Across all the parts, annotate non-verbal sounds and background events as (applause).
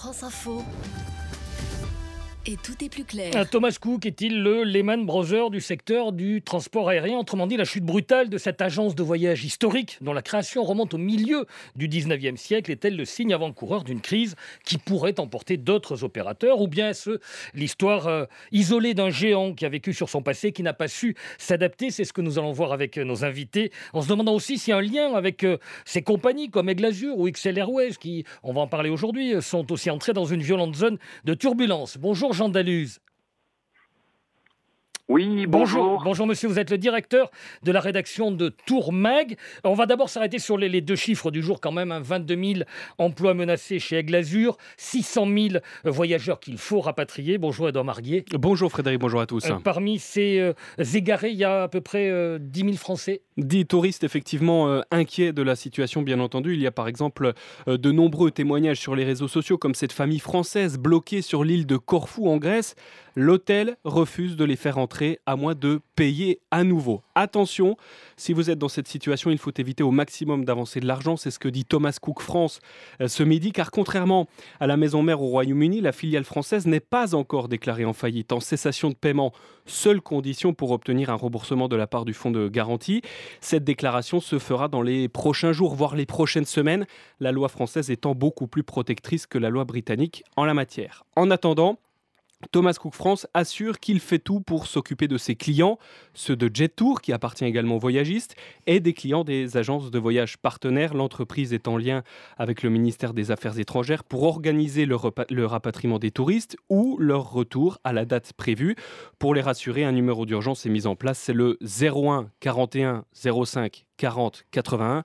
France Info. Tout est plus clair. Euh, Thomas Cook est-il le Lehman Brothers du secteur du transport aérien? Autrement dit, la chute brutale de cette agence de voyage historique, dont la création remonte au milieu du 19e siècle, est-elle le signe avant-coureur d'une crise qui pourrait emporter d'autres opérateurs? Ou bien est-ce l'histoire euh, isolée d'un géant qui a vécu sur son passé, qui n'a pas su s'adapter? C'est ce que nous allons voir avec euh, nos invités, en se demandant aussi s'il y a un lien avec ces compagnies comme Aigle Azur ou XL Airways, qui, on va en parler aujourd'hui, sont aussi entrées dans une violente zone de turbulence. Bonjour Daluz. Oui, bonjour. bonjour. monsieur, vous êtes le directeur de la rédaction de Tour Mag. On va d'abord s'arrêter sur les, deux chiffres du jour quand même, 22 hein. 000 emplois menacés chez Aigle Azur, 600 000 voyageurs qu'il faut rapatrier. Bonjour Edouard Marguier. Bonjour Frédéric, bonjour à tous. Euh, parmi ces euh, égarés, il y a à peu près 10 euh, 000 Français 10 touristes effectivement inquiets de la situation bien entendu. Il y a par exemple de nombreux témoignages sur les réseaux sociaux comme cette famille française bloquée sur l'île de Corfou en Grèce. L'hôtel refuse de les faire entrer à moins de payer à nouveau. Attention, si vous êtes dans cette situation, il faut éviter au maximum d'avancer de l'argent. C'est ce que dit Thomas Cook France euh, ce midi, car contrairement à la maison mère au Royaume-Uni, la filiale française n'est pas encore déclarée en faillite, en cessation de paiement, seule condition pour obtenir un remboursement de la part du fonds de garantie. Cette déclaration se fera dans les prochains jours, voire les prochaines semaines, la loi française étant beaucoup plus protectrice que la loi britannique en la matière. En attendant, Thomas Cook France assure qu'il fait tout pour s'occuper de ses clients, ceux de Jet Tour, qui appartient également aux voyagistes, et des clients des agences de voyage partenaires. L'entreprise est en lien avec le ministère des Affaires étrangères pour organiser le, rapatriement des touristes ou leur retour à la date prévue. Pour les rassurer, un numéro d'urgence est mis en place, c'est le 01 41 05 40 81.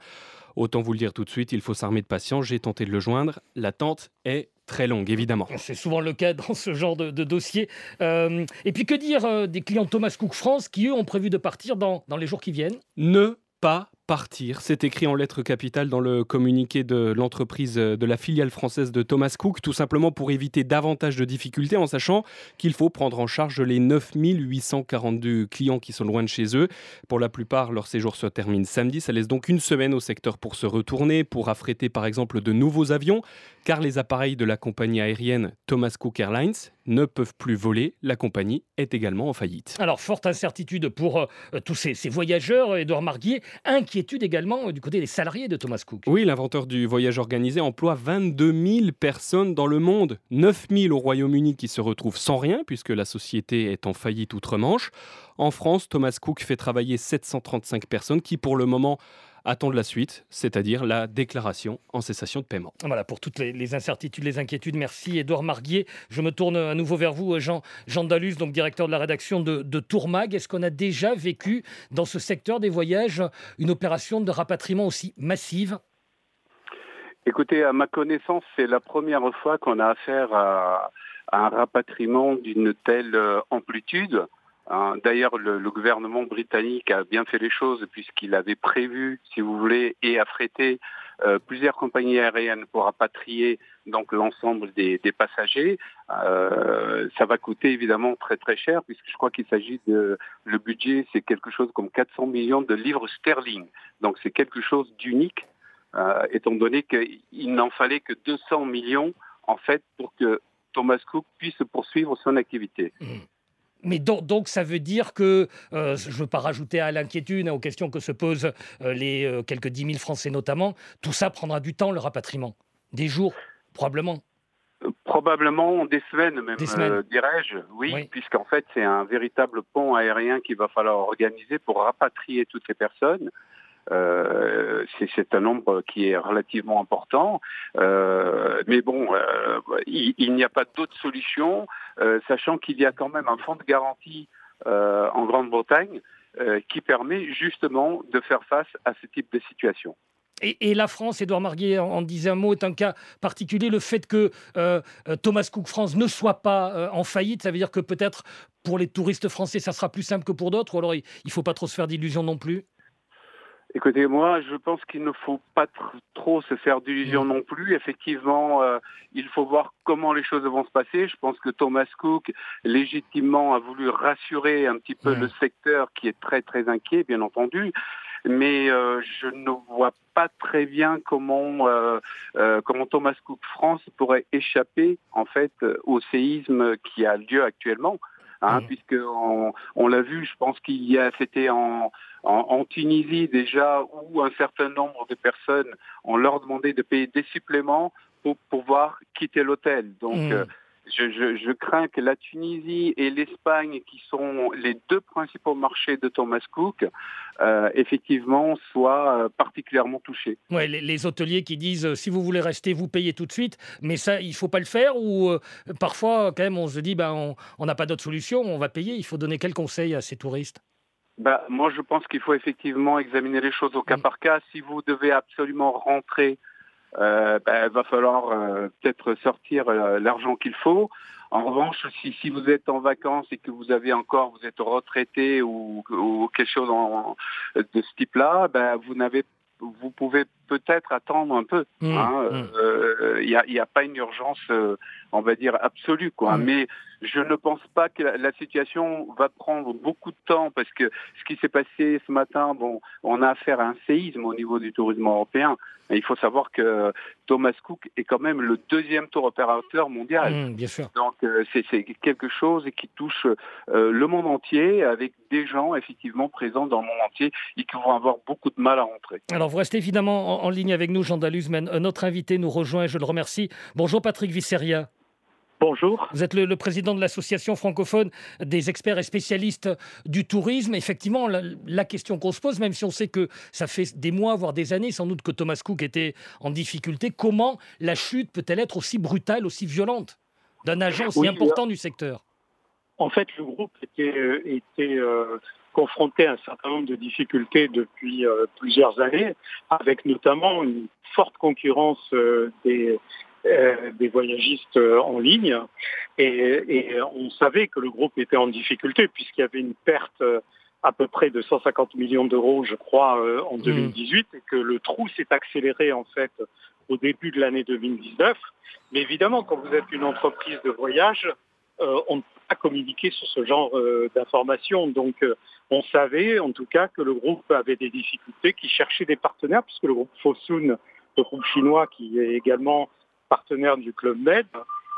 Autant vous le dire tout de suite, il faut s'armer de patience. J'ai tenté de le joindre. L'attente est très longue, évidemment. C'est souvent le cas dans ce genre de, dossier. Euh, et puis que dire euh, des clients Thomas Cook France qui, eux, ont prévu de partir dans, dans les jours qui viennent? Ne pas partir. C'est écrit en lettres capitales dans le communiqué de l'entreprise euh, de la filiale française de Thomas Cook, tout simplement pour éviter davantage de difficultés en sachant qu'il faut prendre en charge les 9842 clients qui sont loin de chez eux. Pour la plupart, leur séjour se termine samedi. Ça laisse donc une semaine au secteur pour se retourner, pour affréter par exemple de nouveaux avions, car les appareils de la compagnie aérienne Thomas Cook Airlines ne peuvent plus voler. La compagnie est également en faillite. Alors, forte incertitude pour euh, tous ces, voyageurs, Edouard Marguier. Inquiétude également euh, du côté des salariés de Thomas Cook. Oui, l'inventeur du voyage organisé emploie 22 000 personnes dans le monde. 9 000 au Royaume-Uni qui se retrouvent sans rien puisque la société est en faillite outre-Manche. En France, Thomas Cook fait travailler 735 personnes qui, pour le moment, attendent la suite, c'est-à-dire la déclaration en cessation de paiement. Voilà, pour toutes les, incertitudes, les inquiétudes, merci Edouard Marguier. Je me tourne à nouveau vers vous, Jean, Jean Dalus, donc directeur de la rédaction de, de Tourmag. Est-ce qu'on a déjà vécu dans ce secteur des voyages une opération de rapatriement aussi massive? Écoutez, à ma connaissance, c'est la première fois qu'on a affaire à un rapatriement d'une telle euh, amplitude. Hein, d'ailleurs, le, gouvernement britannique a bien fait les choses puisqu'il avait prévu, si vous voulez, et affrété euh, plusieurs compagnies aériennes pour rapatrier donc l'ensemble des, passagers. Euh, ça va coûter évidemment très très cher puisque je crois qu'il s'agit de le budget, c'est quelque chose comme 400 millions de livres sterling. Donc c'est quelque chose d'unique, euh, étant donné qu'il n'en fallait que 200 millions en fait pour que Thomas Cook puisse poursuivre son activité. Mmh. Mais donc, ça veut dire que, euh, je ne veux pas rajouter à l'inquiétude, hein, aux questions que se posent euh, les euh, quelques 10 000 Français notamment, tout ça prendra du temps, le rapatriement. Des jours, probablement. Probablement des semaines même, dirais-je. Oui, oui. puisqu'en fait, c'est un véritable pont aérien qu'il va falloir organiser pour rapatrier toutes ces personnes. Euh, c'est un nombre qui est relativement important. Euh, mais bon, euh, il, n'y a pas d'autre solution, sachant qu'il y a quand même un fonds de garantie en Grande-Bretagne qui permet justement de faire face à ce type de situation. Et, la France, Edouard Marguet en, disait un mot, est un cas particulier. Le fait que Thomas Cook France ne soit pas en faillite, ça veut dire que peut-être pour les touristes français, ça sera plus simple que pour d'autres, ou alors il ne faut pas trop se faire d'illusions non plus? Écoutez, moi, je pense qu'il ne faut pas trop se faire d'illusions mm. non plus. Effectivement, euh, il faut voir comment les choses vont se passer. Je pense que Thomas Cook, légitimement, a voulu rassurer un petit peu mm. le secteur qui est très, très inquiet, bien entendu. mais je ne vois pas très bien comment comment Thomas Cook France pourrait échapper en fait au séisme qui a lieu actuellement. Hein, mmh. puisque on, l'a vu, je pense qu'il y a, c'était en, en, Tunisie déjà où un certain nombre de personnes, on leur demandé de payer des suppléments pour pouvoir quitter l'hôtel. Donc, mmh. Euh, je, crains que la Tunisie et l'Espagne, qui sont les deux principaux marchés de Thomas Cook, euh, effectivement, soient euh, particulièrement touchés. Ouais, les, hôteliers qui disent si vous voulez rester, vous payez tout de suite, mais ça, il ne faut pas le faire ou parfois, quand même, on se dit ben, on n'a pas d'autre solution, on va payer. Il faut donner quel conseil à ces touristes? Bah, moi, je pense qu'il faut effectivement examiner les choses au cas mm. par cas. Si vous devez absolument rentrer, euh, bah, il va falloir euh, peut-être sortir euh, l'argent qu'il faut. En revanche, si, si, vous êtes en vacances et que vous avez encore, vous êtes retraité ou, ou quelque chose de ce type-là, bah, vous n'avez vous pouvez peut-être attendre un peu. Il mmh, hein, n'y mmh. euh, a, a, pas une urgence, euh, on va dire, absolue. Quoi. Mmh. Mais je ne pense pas que la, situation va prendre beaucoup de temps parce que ce qui s'est passé ce matin, bon, on a affaire à un séisme au niveau du tourisme européen. il faut savoir que Thomas Cook est quand même le deuxième tour opérateur mondial. bien sûr. Donc euh, c'est quelque chose qui touche le monde entier avec des gens effectivement présents dans le monde entier et qui vont avoir beaucoup de mal à rentrer. Alors vous restez évidemment en, ligne avec nous, Jean Daluz, mais notre invité nous rejoint, je le remercie. Bonjour Patrick Visseria. Bonjour. Vous êtes le, président de l'association francophone des experts et spécialistes du tourisme. Effectivement, la, question qu'on se pose, même si on sait que ça fait des mois, voire des années, sans doute que Thomas Cook était en difficulté, comment la chute peut-elle être aussi brutale, aussi violente d'un agent aussi important du secteur? En fait, le groupe était, euh, était euh, confronté à un certain nombre de difficultés depuis euh, plusieurs années, avec notamment une forte concurrence euh, des, euh, des voyagistes en ligne. Et, on savait que le groupe était en difficulté puisqu'il y avait une perte à peu près de 150 millions d'euros, je crois, en 2018, mmh. et que le trou s'est accéléré en fait au début de l'année 2019. Mais évidemment, quand vous êtes une entreprise de voyage, on ne peut pas communiquer sur ce genre d'informations. Donc, on savait en tout cas que le groupe avait des difficultés, qu'il cherchait des partenaires, puisque le groupe Fosun, le groupe chinois qui est également partenaire du Club Med,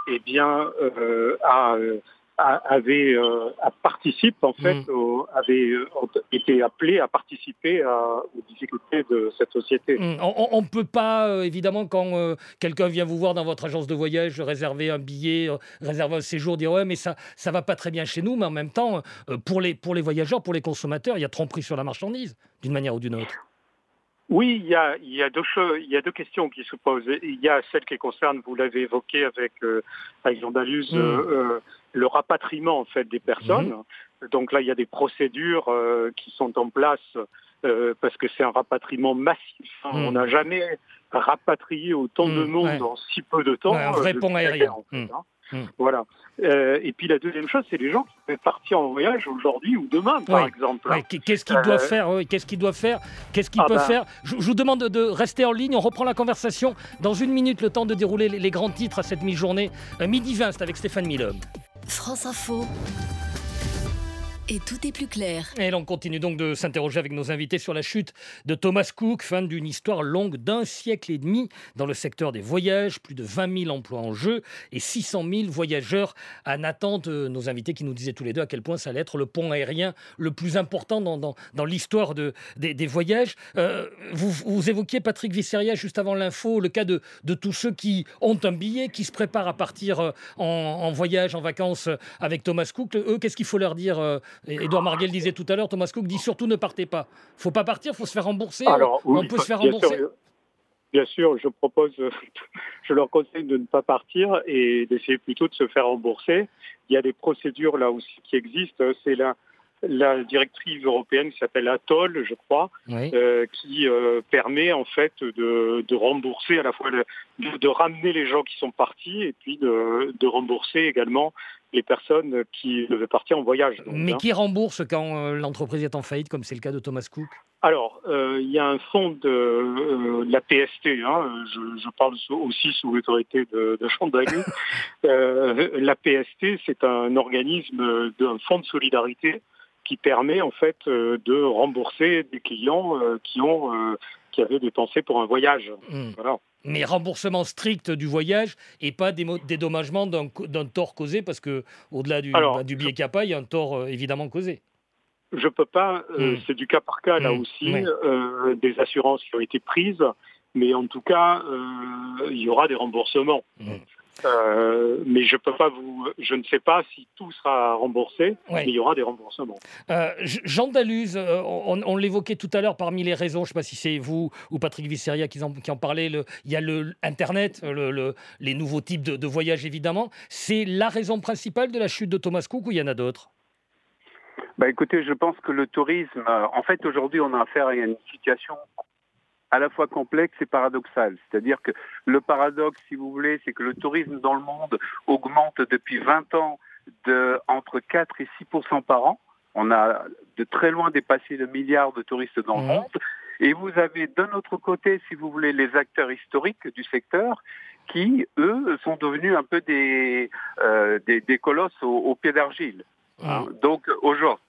eh bien, euh, a, euh, avait euh, participe en fait mm. avait été appelé à participer aux difficultés de cette société. Mm. On ne peut pas euh, évidemment quand quelqu'un vient vous voir dans votre agence de voyage réserver un billet, réserver un séjour dire ouais mais ça ça va pas très bien chez nous mais en même temps pour les pour les voyageurs pour les consommateurs il y a tromperie sur la marchandise d'une manière ou d'une autre. Oui, il y, a, il, y a deux choses, il y a deux questions qui se posent. Il y a celle qui concerne, vous l'avez évoqué avec, euh, avec Jean Daluz, mm. euh, le rapatriement en fait des personnes. Mm-hmm. Donc là, il y a des procédures euh, qui sont en place euh, parce que c'est un rapatriement massif. Hein. Mm. On n'a jamais rapatrié autant de mm, monde en si peu de temps. un vrai pont aérien. Hein. Hmm. Voilà. Euh, et puis la deuxième chose, c'est les gens qui peuvent partir en voyage aujourd'hui ou demain, par exemple. Qu'est-ce qu'ils doivent euh, faire Qu'est-ce qu'ils doivent faire Qu'est-ce qu'ils ah peuvent ben. faire? Je, vous demande de rester en ligne. On reprend la conversation dans une minute, le temps de dérouler les, grands titres à cette mi-journée. Euh, midi 20, c'est avec Stéphane Milhomme. France Info. Et tout est plus clair. Et l'on continue donc de s'interroger avec nos invités sur la chute de Thomas Cook, fin d'une histoire longue d'un siècle et demi dans le secteur des voyages, plus de 20 000 emplois en jeu et 600 000 voyageurs en attente. Nos invités qui nous disaient tous les deux à quel point ça allait être le pont aérien le plus important dans, l'histoire de, des, voyages. Euh, vous, évoquiez Patrick Visseria juste avant l'info, le cas de, tous ceux qui ont un billet, qui se préparent à partir euh, en, voyage, en vacances avec Thomas Cook. Eux, qu'est-ce qu'il faut leur dire euh, Edouard Marguel disait tout à l'heure, Thomas Cook dit surtout ne partez pas. Il faut pas partir, il faut se faire rembourser. on peut se faire rembourser. bien sûr, je propose, (laughs) je leur conseille de ne pas partir et d'essayer plutôt de se faire rembourser. Il y a des procédures là aussi qui existent. C'est la, la directive européenne qui s'appelle ATOL, je crois, euh, qui euh, permet en fait de, rembourser à la fois de, ramener les gens qui sont partis et puis de rembourser également les personnes qui devaient partir en voyage. Mais hein. qui rembourse quand euh, l'entreprise est en faillite, comme c'est le cas de Thomas Cook? Alors, euh, il y a un fonds de, euh, la PST, hein, je, parle aussi sous l'autorité de, de (laughs) la PST, c'est un organisme d'un fonds de solidarité qui permet en fait de rembourser des clients qui ont qui avaient dépensé pour un voyage. Hmm. Mais remboursement strict du voyage et pas des dédommagement d'un tort causé parce que au-delà du, bah, du billet CAPA, il y a un tort évidemment causé. Je peux pas, hmm. c'est du cas par cas là aussi, des assurances qui ont été prises, mais en tout cas, il y aura des remboursements. Euh, mais je peux pas vous, je ne sais pas si tout sera remboursé, mais il y aura des remboursements. Euh, Jean Daluz, euh, on, l'évoquait tout à l'heure parmi les raisons, je ne sais pas si c'est vous ou Patrick Visseria qui en, qui en parlait, le, il y a le Internet, le, les nouveaux types de, de voyages évidemment. C'est la raison principale de la chute de Thomas Cook ou il y en a d'autres? Bah écoutez, je pense que le tourisme, en fait aujourd'hui on a affaire à une situation à la fois complexe et paradoxal. C'est-à-dire que le paradoxe, si vous voulez, c'est que le tourisme dans le monde augmente depuis 20 ans de entre 4 et 6% par an. On a de très loin dépassé le milliard de touristes dans le mmh. monde. Et vous avez d'un autre côté, si vous voulez, les acteurs historiques du secteur qui, eux, sont devenus un peu des, euh, des, colosses au, pied d'argile. Mmh. Donc aujourd'hui,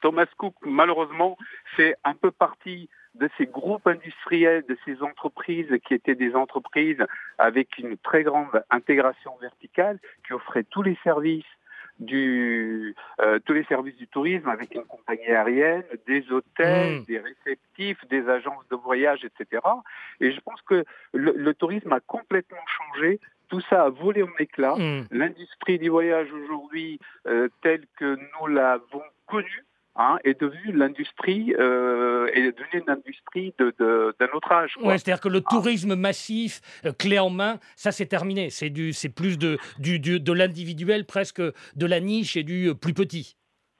Thomas Cook, malheureusement, fait un peu partie de ces groupes industriels, de ces entreprises qui étaient des entreprises avec une très grande intégration verticale, qui offraient tous les services du euh, tous les services du tourisme avec une compagnie aérienne, des hôtels, mmh. des réceptifs, des agences de voyage, etc. Et je pense que le, tourisme a complètement changé. Tout ça a volé en éclats. Mmh. L'industrie du voyage aujourd'hui, euh, telle que nous l'avons connue, Hein, est devenue l'industrie euh, est devenue une industrie d'un de, autre âge. Ouais, c'est-à-dire que le ah. tourisme massif, euh, clé en main, ça c'est terminé. C'est du, c'est plus de du, de l'individuel, presque de la niche et du euh, plus petit.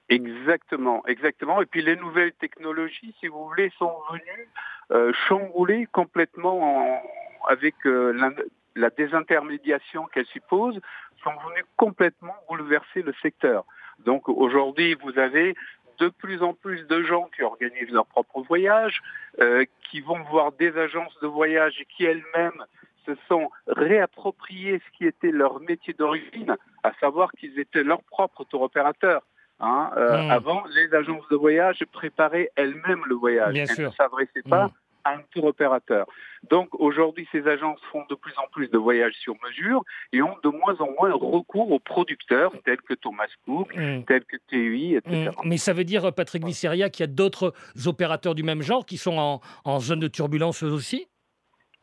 Exactement, exactement. Et puis les nouvelles technologies, si vous voulez, sont venues euh, chambouler complètement avec la, la désintermédiation qu'elles supposent, sont venues complètement bouleverser le secteur. Donc aujourd'hui, vous avez de plus en plus de gens qui organisent leurs propres voyages, euh, qui vont voir des agences de voyage et qui elles-mêmes se sont réappropriées ce qui était leur métier d'origine, à savoir qu'ils étaient leurs propres tour opérateurs. Hein. Euh, hmm. Avant, les agences de voyage préparaient elles-mêmes le voyage. Bien elles ne s'adressaient pas hmm un tour opérateur. Donc aujourd'hui, ces agences font de plus en plus de voyages sur mesure et ont de moins en moins recours aux producteurs tels que Thomas Cook, mm. tels que TUI, etc. Mm. Mais ça veut dire, Patrick Visseria, qu'il y a d'autres opérateurs du même genre qui sont en, zone de turbulence aussi?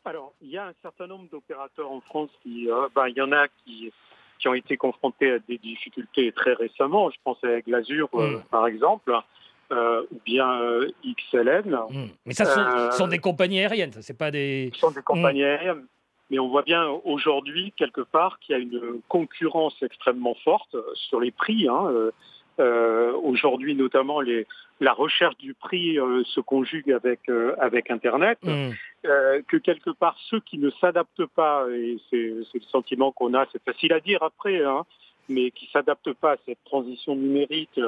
Alors, il y a un certain nombre d'opérateurs en France qui, euh, ben, il y en a qui qui ont été confrontés à des difficultés très récemment. Je pense à Glazure, euh, mm. par exemple. Euh, ou bien euh, XLN. Hmm. Mais ça, ce sont, des compagnies aériennes, c'est pas des. Ce sont des compagnies hmm. aériennes. Mais on voit bien aujourd'hui, quelque part, qu'il y a une concurrence extrêmement forte sur les prix. Hein. Euh, aujourd'hui, notamment, les, la recherche du prix se conjugue avec, avec Internet. Hmm. que quelque part, ceux qui ne s'adaptent pas, et c'est le sentiment qu'on a, c'est facile à dire après, hein, mais qui s'adaptent pas à cette transition numérique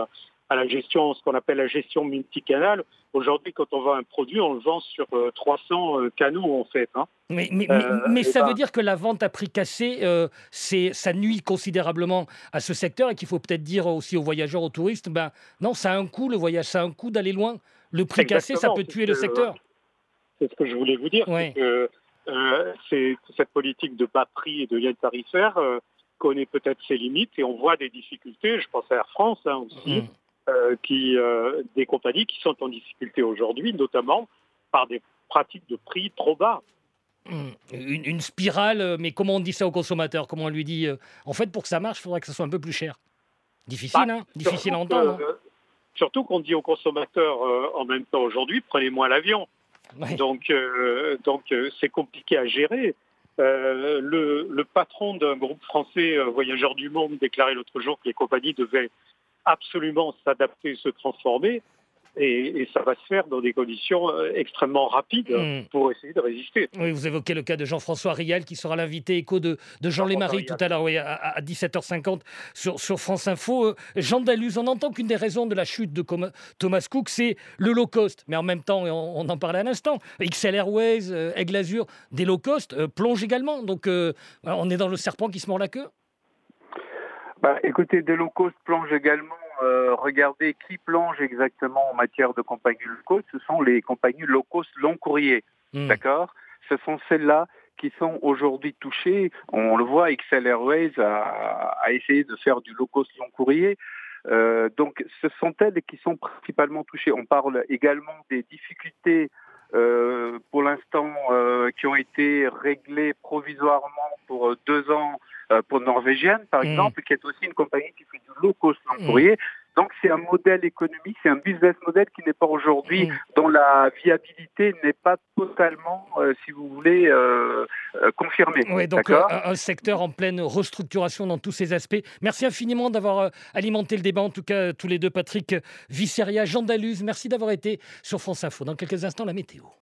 à la gestion, ce qu'on appelle la gestion multicanal. Aujourd'hui, quand on vend un produit, on le vend sur 300 euh, euh, canaux en fait. Hein. Mais, mais, mais, euh, ça veut ben dire que la vente à prix cassé, ça nuit considérablement à ce secteur et qu'il faut peut-être dire aussi aux voyageurs, aux touristes, ben non, ça a un coût le voyage, ça a un coût d'aller loin. Le prix cassé, ça peut tuer le secteur. C'est ce que je voulais vous dire. Cette politique de bas prix et de lien tarifaire connaît peut-être ses limites et on voit des difficultés. Je pense à Air France hein, aussi. Mmh. Euh, qui, euh, des compagnies qui sont en difficulté aujourd'hui, notamment par des pratiques de prix trop bas. Hmm. Une, spirale, euh, mais comment on dit ça au consommateur? Comment on lui dit En fait, pour que ça marche, il faudrait que ça soit un peu plus cher. Difficile, bah, hein? Difficile à entendre. Hein. surtout qu'on dit aux consommateurs en même temps aujourd'hui, prenez moins l'avion. Donc, donc c'est compliqué à gérer. le, le, patron d'un groupe français Voyageurs du Monde déclarait l'autre jour que les compagnies devaient absolument s'adapter, se transformer. Et, ça va se faire dans des conditions euh, extrêmement rapides hmm. pour essayer de résister. Oui, vous évoquez le cas de Jean-François Riel qui sera l'invité écho de, de Jean Lémarie tout à l'heure, oui, à, 17h50 sur, sur France Info. Euh, Jean Daluz, on entend qu'une des raisons de la chute de Thomas Cook, c'est le low cost. Mais en même temps, on, en parlait à l'instant, XL Airways, euh, Aigle Azur, des low cost plongent également. Donc on est dans le serpent qui se mord la queue bah, écoutez, de low cost plonge également regardez qui plonge exactement en matière de compagnies low cost, ce sont les compagnies low cost long courrier. Hmm. D'accord? Ce sont celles-là qui sont aujourd'hui touchées. On le voit, XL Airways a, a essayé de faire du low cost long courrier. Euh, donc ce sont elles qui sont principalement touchées. On parle également des difficultés euh, pour l'instant euh, qui ont été réglées provisoirement pour deux ans pour Norvégienne, par mmh. exemple, qui est aussi une compagnie qui fait du low cost long mmh. courrier. Donc c'est un modèle économique, c'est un business model qui n'est pas aujourd'hui, mmh. dont la viabilité n'est pas totalement, si vous voulez, euh, confirmé. Oui, donc euh, un, secteur en pleine restructuration dans tous ses aspects. Merci infiniment d'avoir euh, alimenté le débat, en tout cas tous les deux, Patrick Visseria, Jean Daluz. Merci d'avoir été sur France Info. Dans quelques instants, la météo.